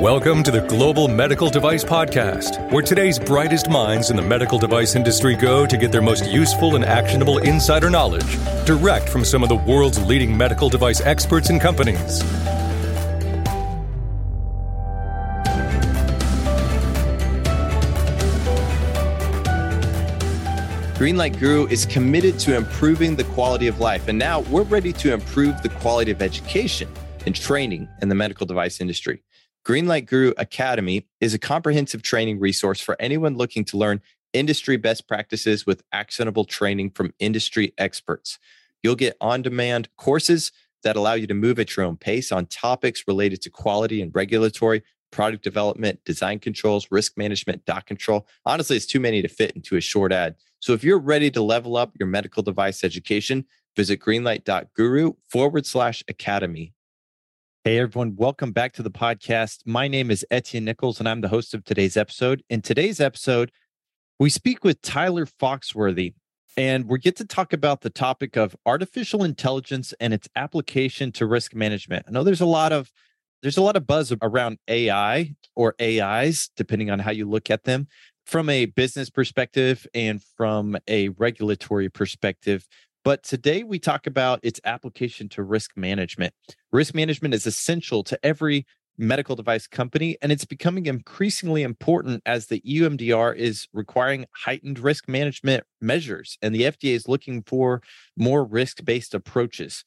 Welcome to the Global Medical Device Podcast, where today's brightest minds in the medical device industry go to get their most useful and actionable insider knowledge direct from some of the world's leading medical device experts and companies. Greenlight Guru is committed to improving the quality of life, and now we're ready to improve the quality of education and training in the medical device industry. Greenlight Guru Academy is a comprehensive training resource for anyone looking to learn industry best practices with actionable training from industry experts. You'll get on demand courses that allow you to move at your own pace on topics related to quality and regulatory, product development, design controls, risk management, doc control. Honestly, it's too many to fit into a short ad. So if you're ready to level up your medical device education, visit greenlight.guru forward slash academy Hey, everyone, welcome back to the podcast. My name is Etienne Nichols, and I'm the host of today's episode. In today's episode, we speak with Tyler Foxworthy, and we get to talk about the topic of artificial intelligence and its application to risk management. I know there's a lot of there's a lot of buzz around AI or AIs, depending on how you look at them, from a business perspective and from a regulatory perspective. But today we talk about its application to risk management. Risk management is essential to every medical device company, and it's becoming increasingly important as the EUMDR is requiring heightened risk management measures, and the FDA is looking for more risk based approaches.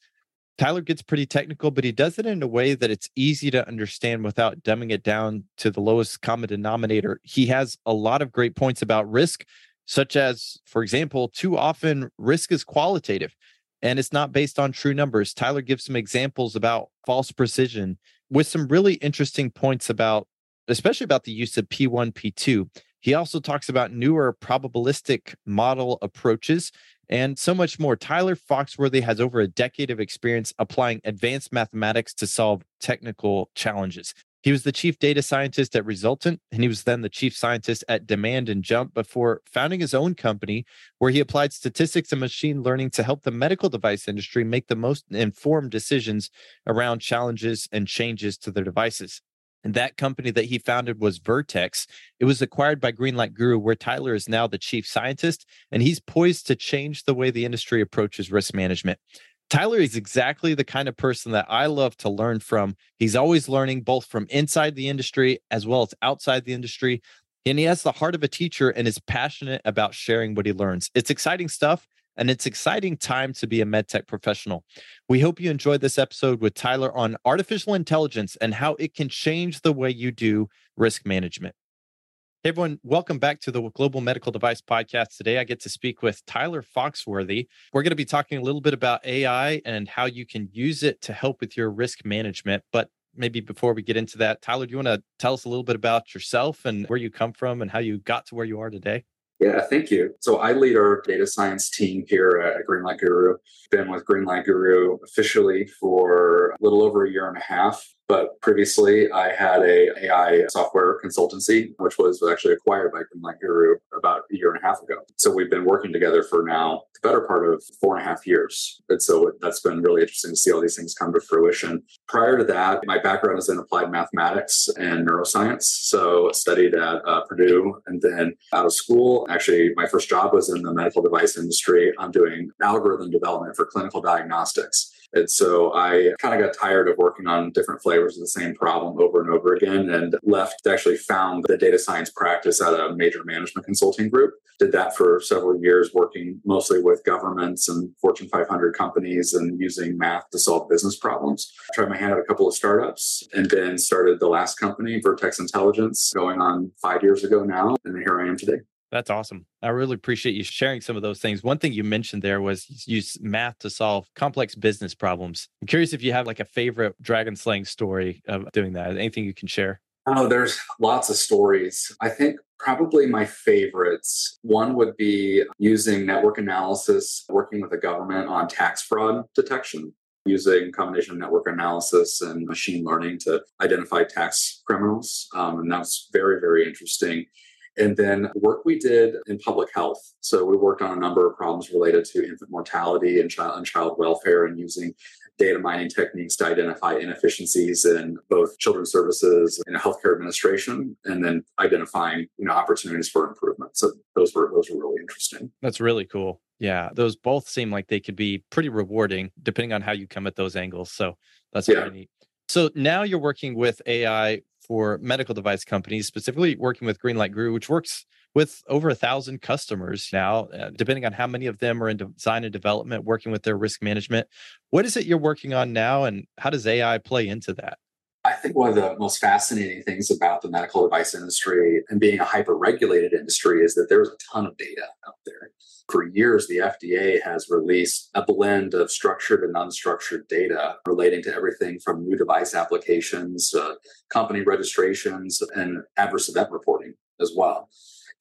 Tyler gets pretty technical, but he does it in a way that it's easy to understand without dumbing it down to the lowest common denominator. He has a lot of great points about risk, such as, for example, too often risk is qualitative and it's not based on true numbers. Tyler gives some examples about false precision with some really interesting points about, especially about the use of P1, P2. He also talks about newer probabilistic model approaches and so much more. Tyler Foxworthy has over a decade of experience applying advanced mathematics to solve technical challenges. He was the chief data scientist at Resultant, and he was then the chief scientist at Demand and Jump before founding his own company, where he applied statistics and machine learning to help the medical device industry make the most informed decisions around challenges and changes to their devices. And that company that he founded was Vertex. It was acquired by Greenlight Guru, where Tyler is now the chief scientist, and he's poised to change the way the industry approaches risk management. Tyler is exactly the kind of person that I love to learn from. He's always learning both from inside the industry as well as outside the industry. And he has the heart of a teacher and is passionate about sharing what he learns. It's exciting stuff and it's exciting time to be a medtech professional. We hope you enjoyed this episode with Tyler on artificial intelligence and how it can change the way you do risk management. Hey everyone, welcome back to the Global Medical Device Podcast. Today I get to speak with Tyler Foxworthy. We're going to be talking a little bit about AI and how you can use it to help with your risk management. But maybe before we get into that, Tyler, do you want to tell us a little bit about yourself and where you come from and how you got to where you are today? Yeah, thank you. So I lead our data science team here at Greenlight Guru. Been with Greenlight Guru officially for a little over a year and a half. But previously, I had a AI software consultancy, which was actually acquired by Greenlight Guru about a year and a half ago. So we've been working together for now the better part of four and a half years. And so that's been really interesting to see all these things come to fruition. Prior to that, my background is in applied mathematics and neuroscience. So studied at uh, Purdue and then out of school. Actually, my first job was in the medical device industry. I'm doing algorithm development for clinical diagnostics. And so I kind of got tired of working on different flavors of the same problem over and over again and left, actually found the data science practice at a major management consulting group. Did that for several years, working mostly with governments and Fortune 500 companies and using math to solve business problems. Tried my hand at a couple of startups and then started the last company, Vertex Intelligence, going on five years ago now. And here I am today. That's awesome. I really appreciate you sharing some of those things. One thing you mentioned there was use math to solve complex business problems. I'm curious if you have like a favorite dragon slaying story of doing that. Anything you can share? Oh, there's lots of stories. I think probably my favorites. One would be using network analysis, working with the government on tax fraud detection using combination of network analysis and machine learning to identify tax criminals. Um, and that's very, very interesting. And then work we did in public health. So we worked on a number of problems related to infant mortality and child, and child welfare and using data mining techniques to identify inefficiencies in both children's services and healthcare administration, and then identifying you know opportunities for improvement. So those were those were really interesting. That's really cool. Yeah, those both seem like they could be pretty rewarding depending on how you come at those angles. So that's yeah. neat. So now you're working with AI for medical device companies, specifically working with Greenlight Guru, which works with over a thousand customers now, uh, depending on how many of them are in design and development, working with their risk management. What is it you're working on now, and how does AI play into that? I think one of the most fascinating things about the medical device industry and being a hyper regulated industry is that there's a ton of data out there. For years, the FDA has released a blend of structured and unstructured data relating to everything from new device applications, uh, company registrations, and adverse event reporting as well.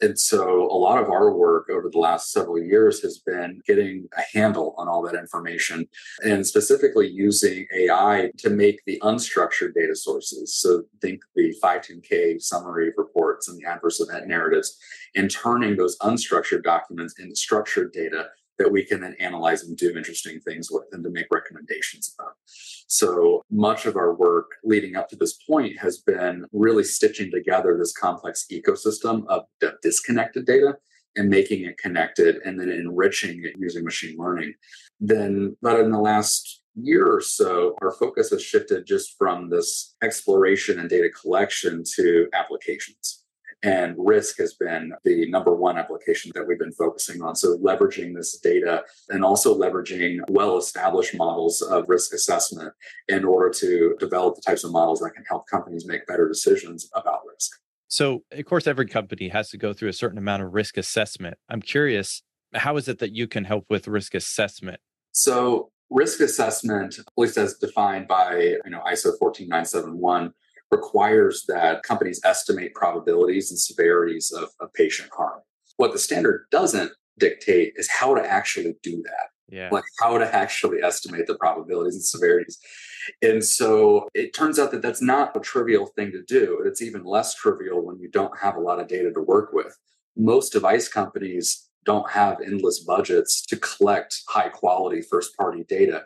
And so a lot of our work over the last several years has been getting a handle on all that information and specifically using AI to make the unstructured data sources. So think the 510K summary reports and the adverse event narratives and turning those unstructured documents into structured data that we can then analyze and do interesting things with and to make recommendations about. So much of our work leading up to this point has been really stitching together this complex ecosystem of disconnected data and making it connected and then enriching it using machine learning. Then, but in the last year or so, our focus has shifted just from this exploration and data collection to applications. And risk has been the number one application that we've been focusing on. So, leveraging this data and also leveraging well established models of risk assessment in order to develop the types of models that can help companies make better decisions about risk. So, of course, every company has to go through a certain amount of risk assessment. I'm curious, how is it that you can help with risk assessment? So, risk assessment, at least as defined by you know ISO 14971, requires that companies estimate probabilities and severities of, of patient harm. What the standard doesn't dictate is how to actually do that. Yeah. Like how to actually estimate the probabilities and severities. And so it turns out that that's not a trivial thing to do. It's even less trivial when you don't have a lot of data to work with. Most device companies don't have endless budgets to collect high quality first party data.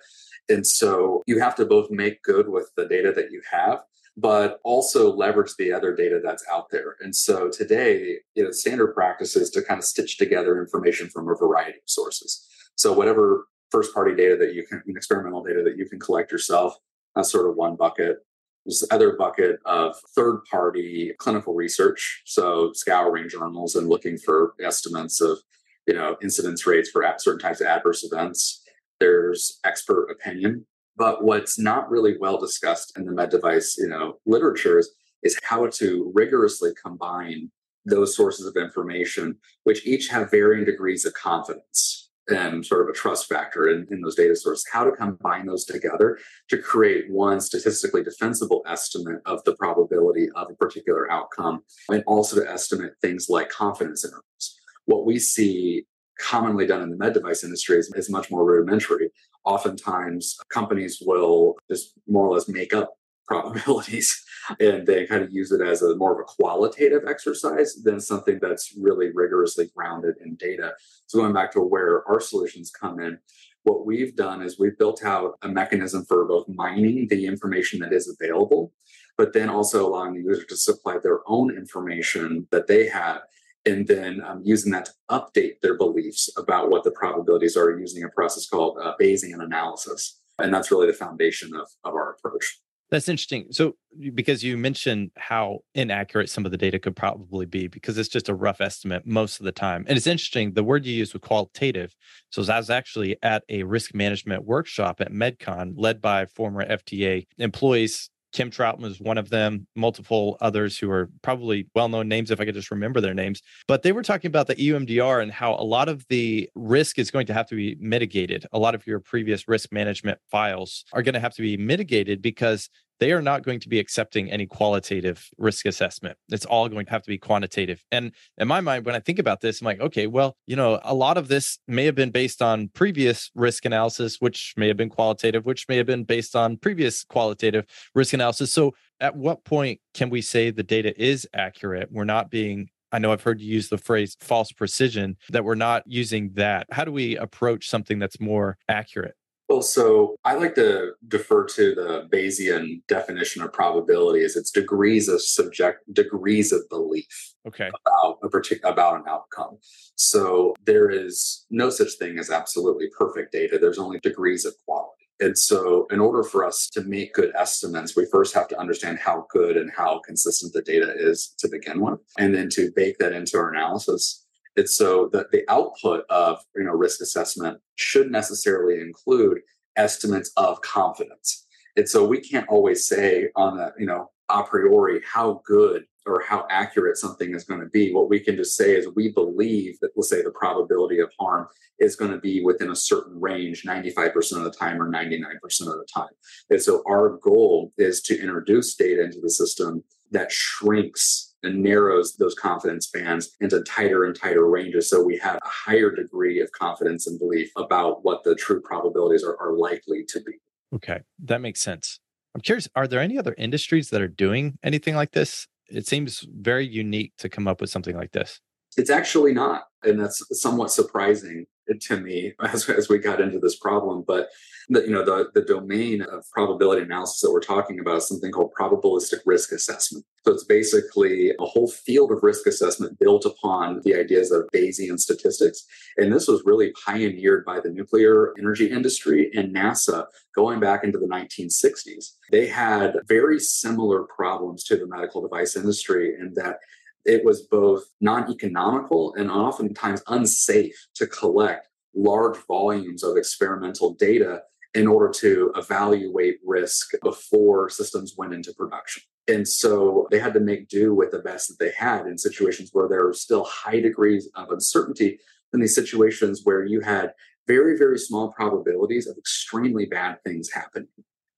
And so you have to both make good with the data that you have but also leverage the other data that's out there. And so today, you know, standard practice is to kind of stitch together information from a variety of sources. So whatever first party data that you can, experimental data that you can collect yourself, that's sort of one bucket. There's the other bucket of third party clinical research. So scouring journals and looking for estimates of, you know, incidence rates for certain types of adverse events. There's expert opinion but what's not really well discussed in the med device, you know, literature is, is how to rigorously combine those sources of information, which each have varying degrees of confidence and sort of a trust factor in, in those data sources, how to combine those together to create one statistically defensible estimate of the probability of a particular outcome, and also to estimate things like confidence intervals. What we see commonly done in the med device industry is, is much more rudimentary oftentimes companies will just more or less make up probabilities and they kind of use it as a more of a qualitative exercise than something that's really rigorously grounded in data. So going back to where our solutions come in, what we've done is we've built out a mechanism for both mining the information that is available, but then also allowing the user to supply their own information that they have and then um, using that to update their beliefs about what the probabilities are using a process called uh, Bayesian analysis. And that's really the foundation of, of our approach. That's interesting. So, because you mentioned how inaccurate some of the data could probably be, because it's just a rough estimate most of the time. And it's interesting, the word you used was qualitative. So, I was actually at a risk management workshop at MedCon led by former FDA employees Kim Trautman was one of them, multiple others who are probably well known names if I could just remember their names. But they were talking about the EUMDR and how a lot of the risk is going to have to be mitigated. A lot of your previous risk management files are going to have to be mitigated because they are not going to be accepting any qualitative risk assessment. It's all going to have to be quantitative. And in my mind, when I think about this, I'm like, okay, well, you know, a lot of this may have been based on previous risk analysis, which may have been qualitative, which may have been based on previous qualitative risk analysis. So at what point can we say the data is accurate? We're not being I know I've heard you use the phrase false precision, that we're not using that. How do we approach something that's more accurate? Well, so I like to defer to the Bayesian definition of probability as its degrees of subject degrees of belief okay. about a particular about an outcome. So there is no such thing as absolutely perfect data. There's only degrees of quality. And so, in order for us to make good estimates, we first have to understand how good and how consistent the data is to begin with, and then to bake that into our analysis. And so, the, the output of you know risk assessment should necessarily include estimates of confidence. And so, we can't always say on a you know a priori how good or how accurate something is going to be. What we can just say is we believe that, let's say, the probability of harm is going to be within a certain range 95% of the time or 99% of the time. And so our goal is to introduce data into the system that shrinks and narrows those confidence bands into tighter and tighter ranges so we have a higher degree of confidence and belief about what the true probabilities are, are likely to be. Okay, that makes sense. I'm curious, are there any other industries that are doing anything like this? It seems very unique to come up with something like this. It's actually not. And that's somewhat surprising to me as, as we got into this problem. But the, you know, the, the domain of probability analysis that we're talking about is something called probabilistic risk assessment. So it's basically a whole field of risk assessment built upon the ideas of Bayesian statistics. And this was really pioneered by the nuclear energy industry and NASA going back into the 1960s. They had very similar problems to the medical device industry in that it was both non economical and oftentimes unsafe to collect large volumes of experimental data in order to evaluate risk before systems went into production. And so they had to make do with the best that they had in situations where there were still high degrees of uncertainty in these situations where you had very, very small probabilities of extremely bad things happening.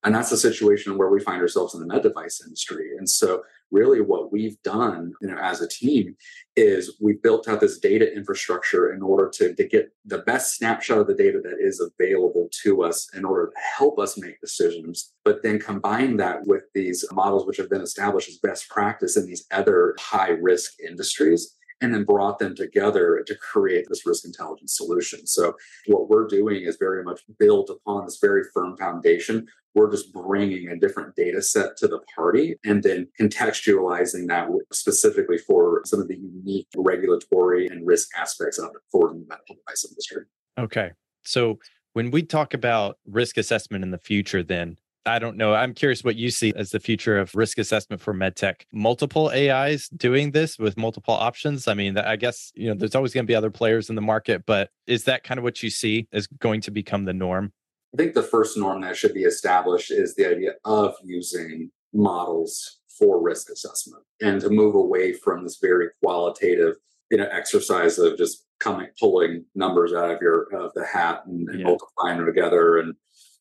And that's the situation where we find ourselves in the med device industry. And so really what we've done you know as a team is we've built out this data infrastructure in order to, to get the best snapshot of the data that is available to us in order to help us make decisions but then combine that with these models which have been established as best practice in these other high risk industries and then brought them together to create this risk intelligence solution. So, what we're doing is very much built upon this very firm foundation. We're just bringing a different data set to the party and then contextualizing that specifically for some of the unique regulatory and risk aspects of it for the medical device industry. Okay. So, when we talk about risk assessment in the future, then I don't know. I'm curious what you see as the future of risk assessment for medtech. Multiple AIs doing this with multiple options. I mean, I guess, you know, there's always going to be other players in the market, but is that kind of what you see is going to become the norm? I think the first norm that should be established is the idea of using models for risk assessment and to move away from this very qualitative, you know, exercise of just coming pulling numbers out of your of the hat and, and yeah. multiplying them together and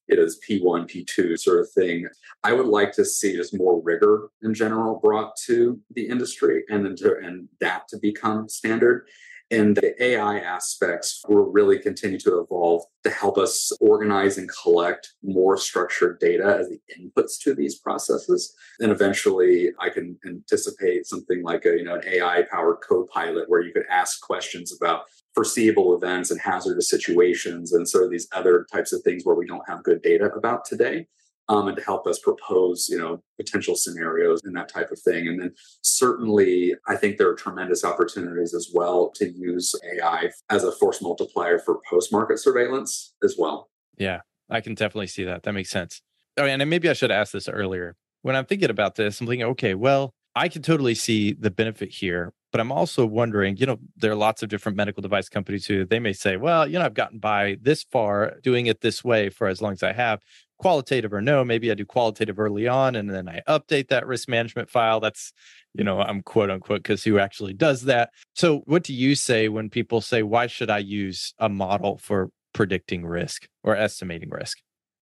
it is P1, P2 sort of thing. I would like to see just more rigor in general brought to the industry and and that to become standard. And the AI aspects will really continue to evolve to help us organize and collect more structured data as the inputs to these processes. And eventually I can anticipate something like a, you know, an AI powered co-pilot where you could ask questions about foreseeable events and hazardous situations and sort of these other types of things where we don't have good data about today um, and to help us propose you know potential scenarios and that type of thing. And then certainly i think there are tremendous opportunities as well to use ai as a force multiplier for post-market surveillance as well. Yeah i can definitely see that. That makes sense. Oh and maybe i should ask this earlier. When i'm thinking about this i'm thinking okay well i can totally see the benefit here but I'm also wondering, you know, there are lots of different medical device companies who they may say, well, you know, I've gotten by this far doing it this way for as long as I have, qualitative or no. Maybe I do qualitative early on and then I update that risk management file. That's, you know, I'm quote unquote, because who actually does that. So, what do you say when people say, why should I use a model for predicting risk or estimating risk?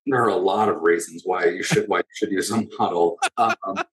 There are a lot of reasons why you should why you should use a model. Um,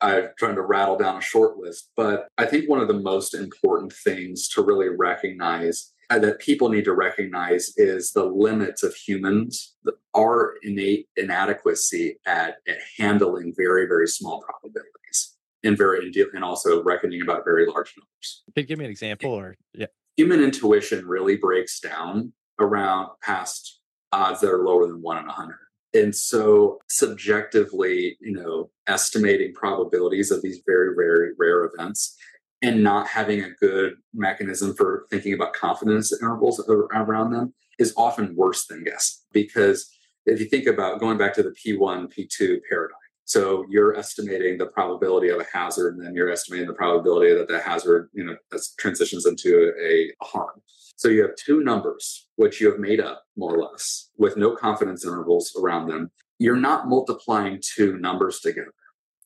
I'm trying to rattle down a short list, but I think one of the most important things to really recognize Uh, that people need to recognize is the limits of humans, our innate inadequacy at, at handling very, very small probabilities. and very and also reckoning about very large numbers. Can you give me an example or yeah? Human intuition really breaks down around past odds that are lower than one in a hundred. And so subjectively, you know, estimating probabilities of these very, very rare events and not having a good mechanism for thinking about confidence intervals around them is often worse than guess. Because if you think about going back to the P1, P2 paradigm, so you're estimating the probability of a hazard, and then you're estimating the probability that the hazard, you know, transitions into a, a harm. So you have two numbers, which you have made up more or less with no confidence intervals around them. You're not multiplying two numbers together.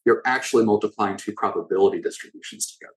You're actually multiplying two probability distributions together.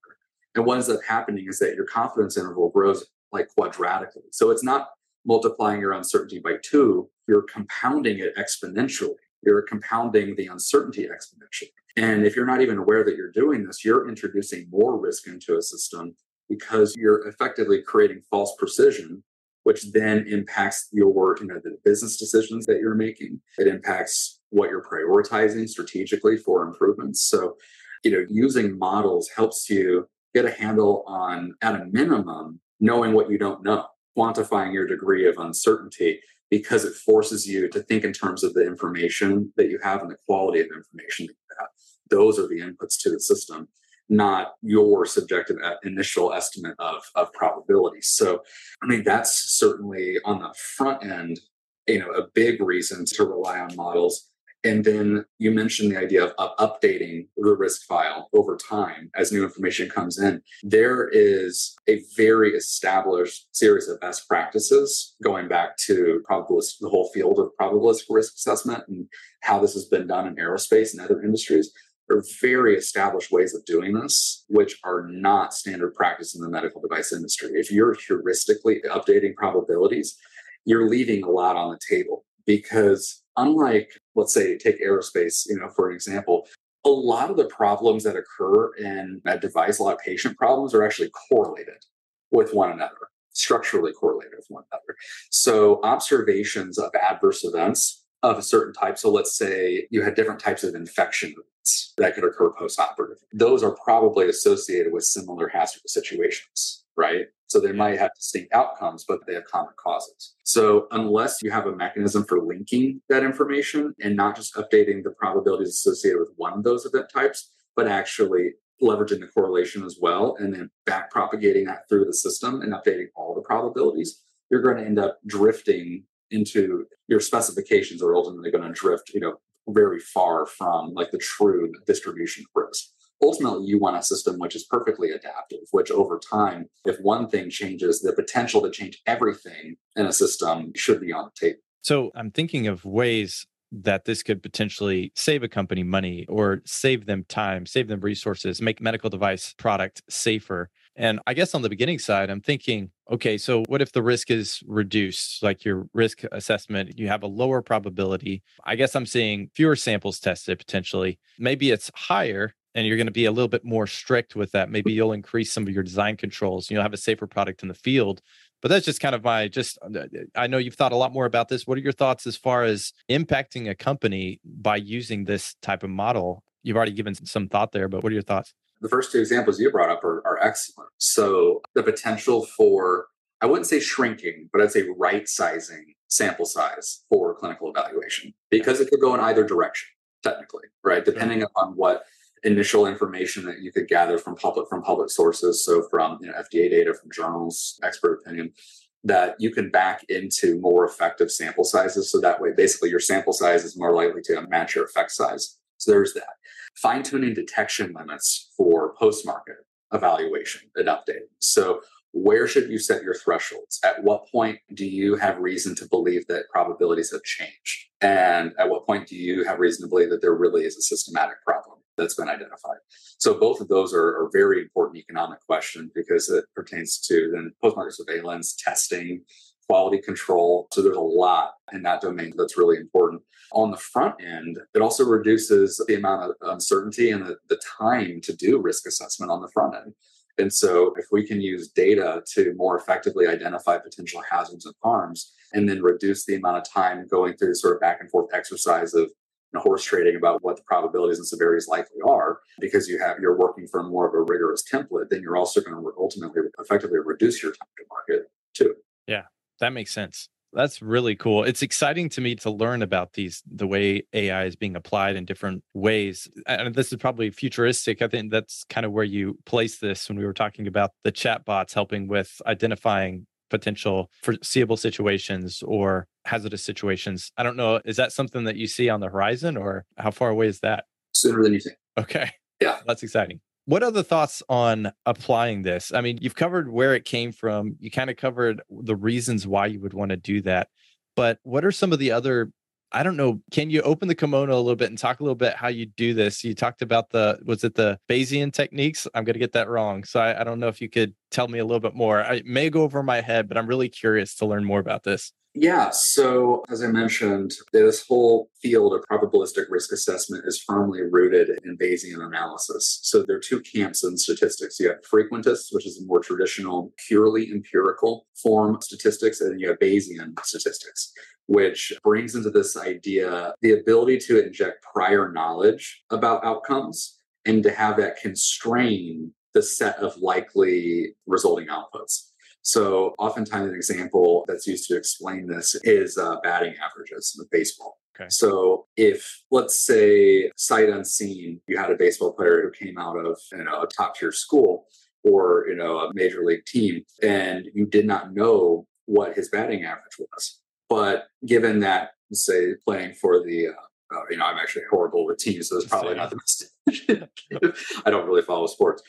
And what ends up happening is that your confidence interval grows like quadratically. So it's not multiplying your uncertainty by two, you're compounding it exponentially. You're compounding the uncertainty exponentially. And if you're not even aware that you're doing this, you're introducing more risk into a system because you're effectively creating false precision, which then impacts your, you know, the business decisions that you're making. It impacts what you're prioritizing strategically for improvements. So, you know, using models helps you get a handle on, at a minimum, knowing what you don't know, quantifying your degree of uncertainty because it forces you to think in terms of the information that you have and the quality of information that you have. Those are the inputs to the system, not your subjective uh, initial estimate of, of probability. So, I mean, that's certainly on the front end, you know, a big reason to rely on models and then you mentioned the idea of, updating the risk file over time as new information comes in. There is a very established series of best practices going back to probabilist, the whole field of probabilistic risk assessment and how this has been done in aerospace and other industries. There are very established ways of doing this, which are not standard practice in the medical device industry. If you're heuristically updating probabilities, you're leaving a lot on the table because unlike let's say take aerospace you know for an example a lot of the problems that occur in that device a lot of patient problems are actually correlated with one another structurally correlated with one another. So observations of adverse events of a certain type so let's say you had different types of infection that could occur post-operative those are probably associated with similar hazardous situations right so they might have distinct outcomes, but they have common causes. So unless you have a mechanism for linking that information and not just updating the probabilities associated with one of those event types, but actually leveraging the correlation as well and then back propagating that through the system and updating all the probabilities, you're going to end up drifting into your specifications are ultimately going to drift, you know, very far from like the true distribution of risk ultimately you want a system which is perfectly adaptive which over time if one thing changes the potential to change everything in a system should be on the table so i'm thinking of ways that this could potentially save a company money or save them time save them resources make medical device product safer and I guess on the beginning side, I'm thinking, okay, so what if the risk is reduced, like your risk assessment, you have a lower probability? I guess I'm seeing fewer samples tested potentially. Maybe it's higher, and you're going to be a little bit more strict with that. Maybe you'll increase some of your design controls. You'll have a safer product in the field. But that's just kind of my just uh, I know you've thought a lot more about this. What are your thoughts as far as impacting a company by using this type of model? You've already given some thought there, but what are your thoughts? The first two examples you brought up are, are excellent. So the potential for I wouldn't say shrinking, but I'd say right sizing sample size for clinical evaluation because it could go in either direction technically, right? Depending upon what initial information that you could gather from public from public sources so from you know, fda data from journals expert opinion that you can back into more effective sample sizes so that way basically your sample size is more likely to match your effect size so there's that fine tuning detection limits for post market evaluation and updating so where should you set your thresholds? At what point do you have reason to believe that probabilities have changed? And at what point do you have reason to believe that there really is a systematic problem? That's been identified. So both of those are, are very important economic questions because it pertains to then post-market surveillance, testing, quality control. So there's a lot in that domain that's really important. On the front end, it also reduces the amount of uncertainty and the, the time to do risk assessment on the front end. And so, if we can use data to more effectively identify potential hazards and harms, and then reduce the amount of time going through sort of back and forth exercise of and horse trading about what the probabilities and severities likely are because you have you're working from more of a rigorous template then you're also going to ultimately effectively reduce your time to market too yeah that makes sense that's really cool. It's exciting to me to learn about these, the way AI is being applied in different ways. And this is probably futuristic. I think that's kind of where you place this when we were talking about the chatbots helping with identifying potential foreseeable situations or hazardous situations. I don't know. Is that something that you see on the horizon or how far away is that? Sooner than you think. Okay. Yeah. That's exciting. What other thoughts on applying this? I mean, you've covered where it came from. You kind of covered the reasons why you would want to do that. But what are some of the other I don't know. Can you open the kimono a little bit and talk a little bit how you do this? You talked about the was it the Bayesian techniques? I'm going to get that wrong, so I, I, don't know if you could tell me a little bit more. I may go over my head, but I'm really curious to learn more about this. Yeah. So, as I mentioned, this whole field of probabilistic risk assessment is firmly rooted in Bayesian analysis. So, there are two camps in statistics. You have frequentists, which is a more traditional, purely empirical form of statistics, and then you have Bayesian statistics, which brings into this idea the ability to inject prior knowledge about outcomes and to have that constrain the set of likely resulting outputs. So, oftentimes, an example that's used to explain this is uh, batting averages with baseball. Okay. So, if let's say sight unseen, you had a baseball player who came out of you know a top tier school or you know a major league team, and you did not know what his batting average was, but given that say playing for the uh, uh, you know, I'm actually horrible with teams, so it's probably not the best. I don't really follow sports.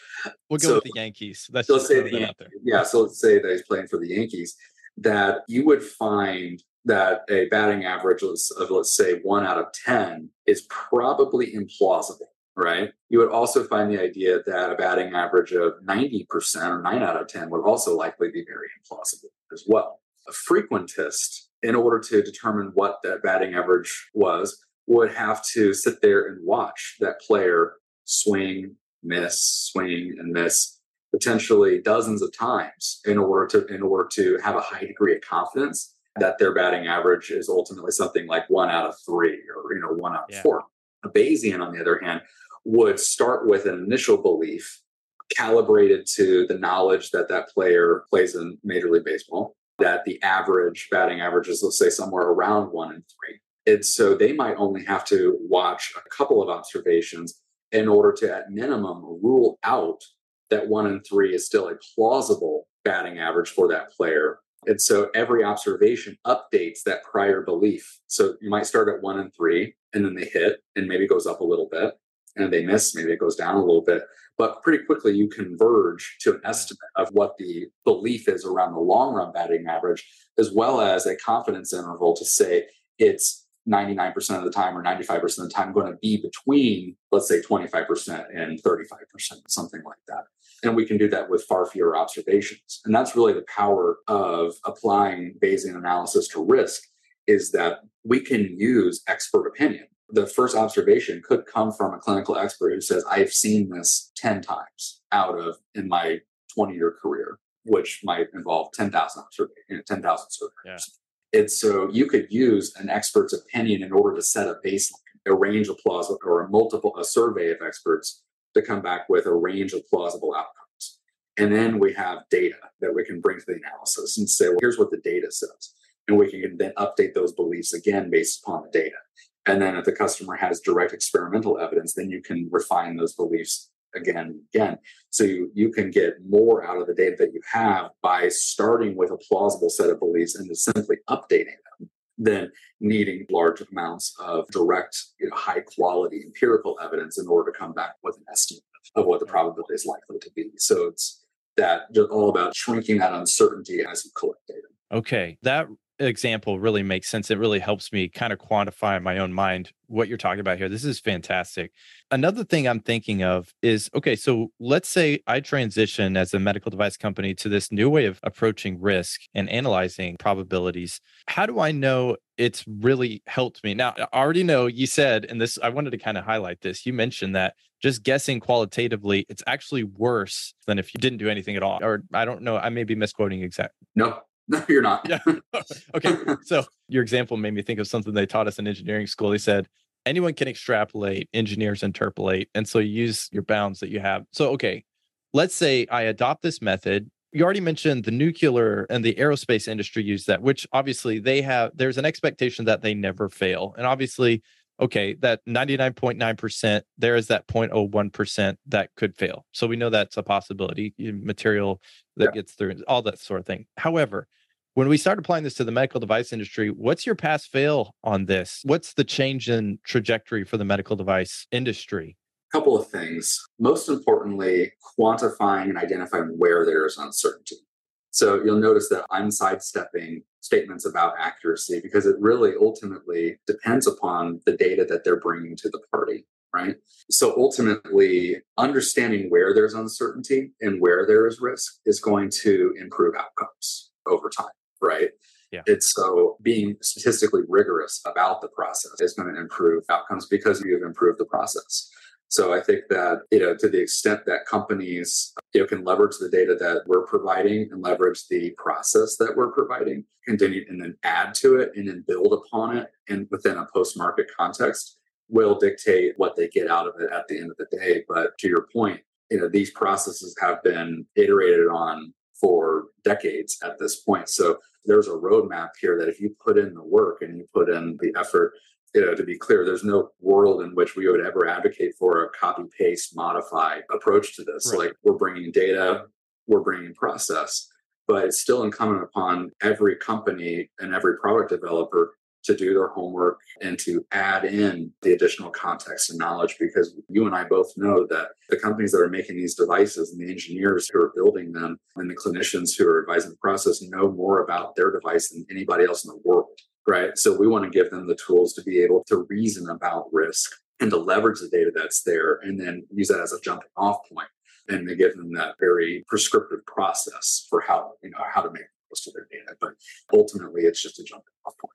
We'll go so, with the Yankees. Let's, let's say the Yankees. Yeah, so let's say that he's playing for the Yankees. That you would find that a batting average of let's say one out of ten is probably implausible. Right. You would also find the idea that a batting average of 90% or 9 out of 10 would also likely be very implausible as well. A frequentist, in order to determine what that batting average was, would have to sit there and watch that player swing, miss, swing, and miss potentially dozens of times in order to in order to have a high degree of confidence that their batting average is ultimately something like one out of three or you know one out of yeah. four. A Bayesian, on the other hand, would start with an initial belief calibrated to the knowledge that that player plays in Major League Baseball, that the average batting average is, let's say, somewhere around one and three. And so they might only have to watch a couple of observations in order to, at minimum, rule out that one in three is still a plausible batting average for that player. And so every observation updates that prior belief. So you might start at one and three, and then they hit and maybe goes up a little bit, and they miss, maybe it goes down a little bit. But pretty quickly, you converge to an estimate of what the belief is around the long run batting average, as well as a confidence interval to say it's 99% of the time or 95% of the time going to be between, let's say, 25% and 35%, something like that. And we can do that with far fewer observations. And that's really the power of applying Bayesian analysis to risk is that we can use expert opinion. The first observation could come from a clinical expert who says, I've seen this 10 times out of in my 20 year career, which might involve 10,000 you know, 10,000 surveys. Yeah. And so you could use an expert's opinion in order to set a baseline, a range of plausible or a multiple, a survey of experts to come back with a range of plausible outcomes. And then we have data that we can bring to the analysis and say, well, here's what the data says. And we can then update those beliefs again based upon the data. And then if the customer has direct experimental evidence, then you can refine those beliefs again and again. So you, you can get more out of the data that you have by starting with a plausible set of beliefs and just simply updating them than needing large amounts of direct, you know, high quality empirical evidence in order to come back with an estimate of what the probability is likely to be. So it's that all about shrinking that uncertainty as you collect data. Okay. That example really makes sense. It really helps me kind of quantify in my own mind what you're talking about here. This is fantastic. Another thing I'm thinking of is okay, so let's say I transition as a medical device company to this new way of approaching risk and analyzing probabilities. How do I know it's really helped me? Now, I already know you said, and this, I wanted to kind of highlight this. You mentioned that just guessing qualitatively, it's actually worse than if you didn't do anything at all. Or I don't know, I may be misquoting exact. No, no, you're not. yeah. okay. So your example made me think of something they taught us in engineering school. They said, anyone can extrapolate, engineers interpolate. And so you use your bounds that you have. So, okay, let's say I adopt this method. You already mentioned the nuclear and the aerospace industry use that, which obviously they have, there's an expectation that they never fail. And obviously, okay, that 99.9%, there is that 0.01% that could fail. So we know that's a possibility, material that yeah. gets through, all that sort of thing. However, when we start applying this to the medical device industry, what's your pass fail on this? What's the change in trajectory for the medical device industry? A couple of things. Most importantly, quantifying and identifying where there is uncertainty. So you'll notice that I'm sidestepping statements about accuracy because it really ultimately depends upon the data that they're bringing to the party, right? So ultimately, understanding where there's uncertainty and where there is risk is going to improve outcomes over time, right? Yeah. It's so being statistically rigorous about the process is going to improve outcomes because you've improved the process. So I think that, you know, to the extent that companies you know, can leverage the data that we're providing and leverage the process that we're providing, continue and then add to it and then build upon it and within a post-market context will dictate what they get out of it at the end of the day. But to your point, you know, these processes have been iterated on for decades at this point. So there's a roadmap here that if you put in the work and you put in the effort you know, to be clear, there's no world in which we would ever advocate for a copy paste modify approach to this. Right. Like we're bringing data, we're bringing process, but it's still incumbent upon every company and every product developer to do their homework and to add in the additional context and knowledge because you and I both know that the companies that are making these devices and the engineers who are building them and the clinicians who are advising the process know more about their device than anybody else in the world right? So we want to give them the tools to be able to reason about risk and to leverage the data that's there and then use that as a jumping off point and to give them that very prescriptive process for how you know how to make most of their data but ultimately it's just a jumping off point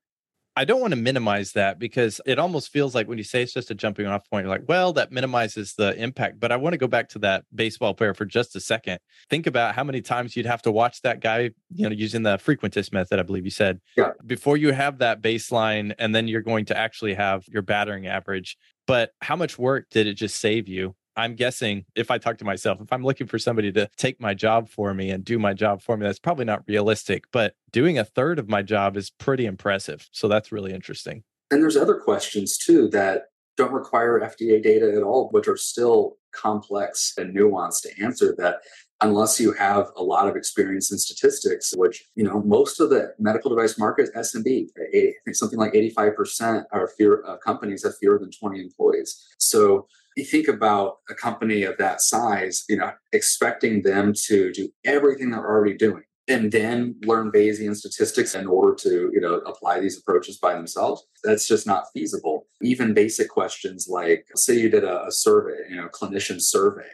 I don't want to minimize that because it almost feels like when you say it's just a jumping off point, you're like, well, that minimizes the impact. But I want to go back to that baseball player for just a second. Think about how many times you'd have to watch that guy, you know, using the frequentist method, I believe you said, yeah. before you have that baseline and then you're going to actually have your battering average. But how much work did it just save you I'm guessing if I talk to myself, if I'm looking for somebody to take my job for me and do my job for me, that's probably not realistic. But doing a third of my job is pretty impressive. So that's really interesting. And there's other questions too that don't require FDA data at all, which are still complex and nuanced to answer that unless you have a lot of experience in statistics, which, you know, most of the medical device market is SMB. I think something like 85% are fewer uh, companies have fewer than 20 employees. So you think about a company of that size, you know, expecting them to do everything they're already doing and then learn Bayesian statistics in order to, you know, apply these approaches by themselves. That's just not feasible. Even basic questions like, say you did a, a survey, you know, clinician survey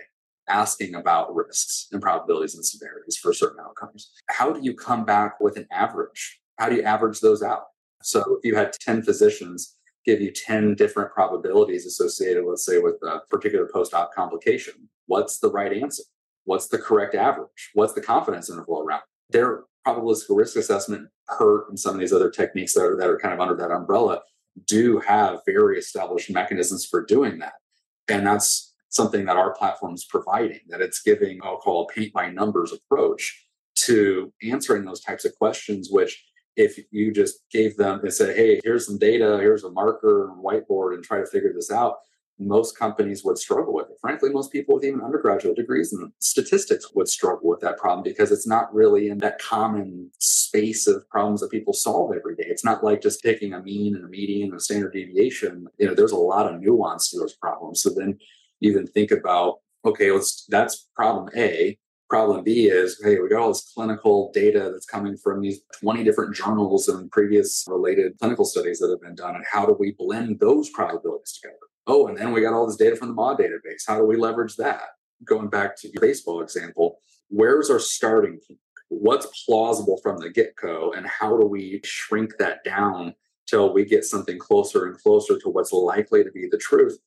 asking about risks and probabilities and severities for certain outcomes. How do you come back with an average? How do you average those out? So if you had 10 physicians give you 10 different probabilities associated, let's say, with a particular post op complication. What's the right answer? What's the correct average? What's the confidence interval around? Their probabilistic risk assessment, PERT, and some of these other techniques that are, that are kind of under that umbrella do have very established mechanisms for doing that. And that's something that our platform is providing, that it's giving, I'll call a paint by numbers approach to answering those types of questions, which if you just gave them and said, hey, here's some data, here's a marker and whiteboard and try to figure this out, most companies would struggle with it. Frankly, most people with even undergraduate degrees in statistics would struggle with that problem because it's not really in that common space of problems that people solve every day. It's not like just taking a mean and a median and a standard deviation. You know, there's a lot of nuance to those problems. So then you then think about, okay, let's that's problem A problem B is, hey, we got all this clinical data that's coming from these 20 different journals and previous related clinical studies that have been done. And how do we blend those probabilities together? Oh, and then we got all this data from the MAUDE database. How do we leverage that? Going back to your baseball example, where's our starting point? What's plausible from the get go? And how do we shrink that down till we get something closer and closer to what's likely to be the truth?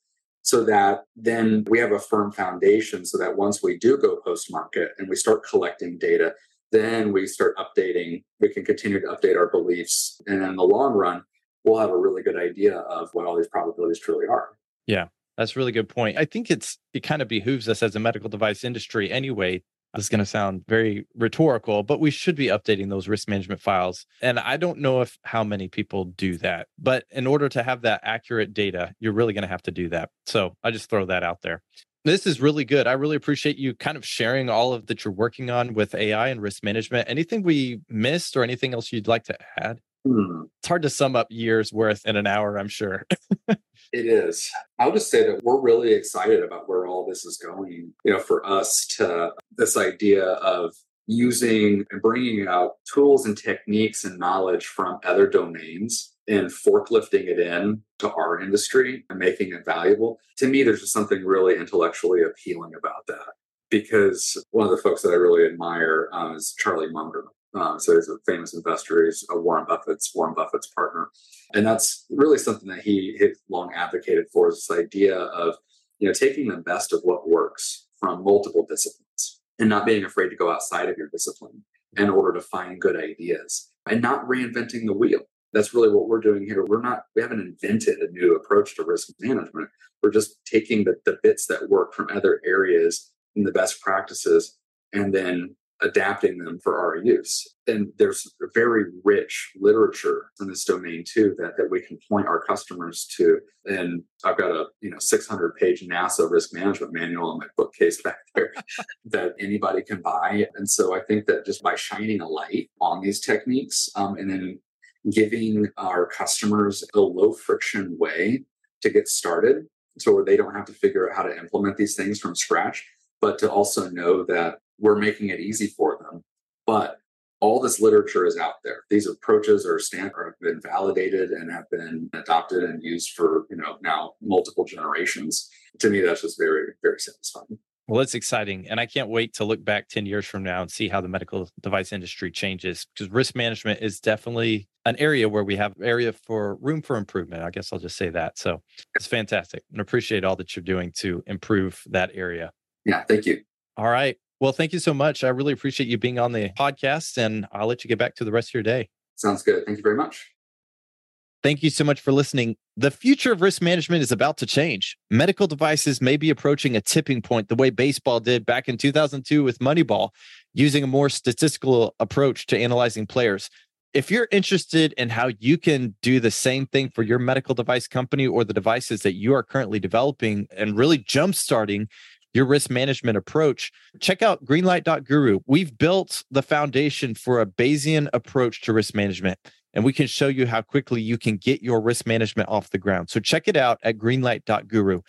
So that then we have a firm foundation so that once we do go post market and we start collecting data, then we start updating, we can continue to update our beliefs. And in the long run, we'll have a really good idea of what all these probabilities truly are. Yeah, that's a really good point. I think it's it kind of behooves us as a medical device industry anyway. This is going to sound very rhetorical, but we should be updating those risk management files. And I don't know if how many people do that, but in order to have that accurate data, you're really going to have to do that. So I just throw that out there. This is really good. I really appreciate you kind of sharing all of that you're working on with AI and risk management. Anything we missed or anything else you'd like to add? Hmm. It's hard to sum up years worth in an hour, I'm sure. it is. I'll just say that we're really excited about where all this is going. You know, for us to this idea of using and bringing out tools and techniques and knowledge from other domains and forklifting it in to our industry and making it valuable. To me, there's just something really intellectually appealing about that. Because one of the folks that I really admire um, is Charlie Munger. Uh, so he's a famous investor. He's a Warren Buffett's Warren Buffett's partner, and that's really something that he had long advocated for. Is this idea of you know taking the best of what works from multiple disciplines and not being afraid to go outside of your discipline in order to find good ideas and not reinventing the wheel. That's really what we're doing here. We're not we haven't invented a new approach to risk management. We're just taking the, the bits that work from other areas and the best practices and then adapting them for our use. And there's very rich literature in this domain too that, that we can point our customers to. And I've got a you know 600 page NASA risk management manual in my bookcase back there that anybody can buy. And so I think that just by shining a light on these techniques um, and then giving our customers a low friction way to get started so where they don't have to figure out how to implement these things from scratch but to also know that we're making it easy for them. But all this literature is out there. These approaches are stand have been validated and have been adopted and used for you know now multiple generations. To me, that's just very very satisfying. Well, it's exciting. And I can't wait to look back 10 years from now and see how the medical device industry changes because risk management is definitely an area where we have area for room for improvement. I guess I'll just say that. So it's fantastic and appreciate all that you're doing to improve that area. Yeah, thank you. All right. Well, thank you so much. I really appreciate you being on the podcast, and I'll let you get back to the rest of your day. Sounds good. Thank you very much. Thank you so much for listening. The future of risk management is about to change. Medical devices may be approaching a tipping point the way baseball did back in 2002 with Moneyball, using a more statistical approach to analyzing players. If you're interested in how you can do the same thing for your medical device company or the devices that you are currently developing and really jumpstarting your risk management approach, check out greenlight.guru. We've built the foundation for a Bayesian approach to risk management, and we can show you how quickly you can get your risk management off the ground. So check it out at greenlight.guru.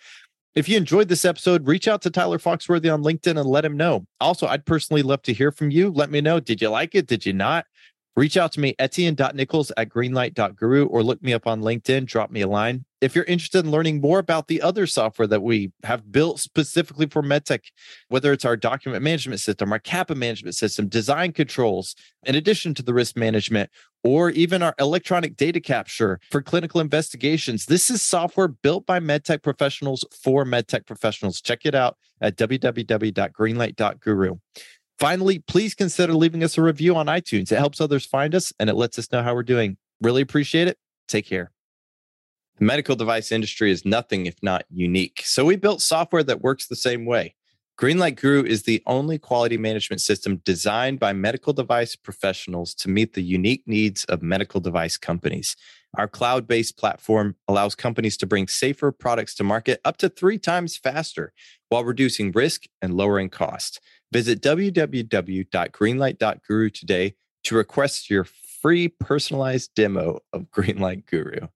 If you enjoyed this episode, reach out to Tyler Foxworthy on LinkedIn and let him know. Also, I'd personally love to hear from you. Let me know. Did you like it? Did you not? Reach out to me, etienne.nichols at greenlight.guru, or look me up on LinkedIn. Drop me a line. If you're interested in learning more about the other software that we have built specifically for MedTech, whether it's our document management system, our CAPA management system, design controls, in addition to the risk management, or even our electronic data capture for clinical investigations, this is software built by MedTech professionals for MedTech professionals. Check it out at www.greenlight.guru. Finally, please consider leaving us a review on iTunes. It helps others find us and it lets us know how we're doing. Really appreciate it. Take care. The medical device industry is nothing if not unique. So we built software that works the same way. Greenlight Guru is the only quality management system designed by medical device professionals to meet the unique needs of medical device companies. Our cloud based platform allows companies to bring safer products to market up to three times faster while reducing risk and lowering cost. Visit www.greenlight.guru today to request your free personalized demo of Greenlight Guru.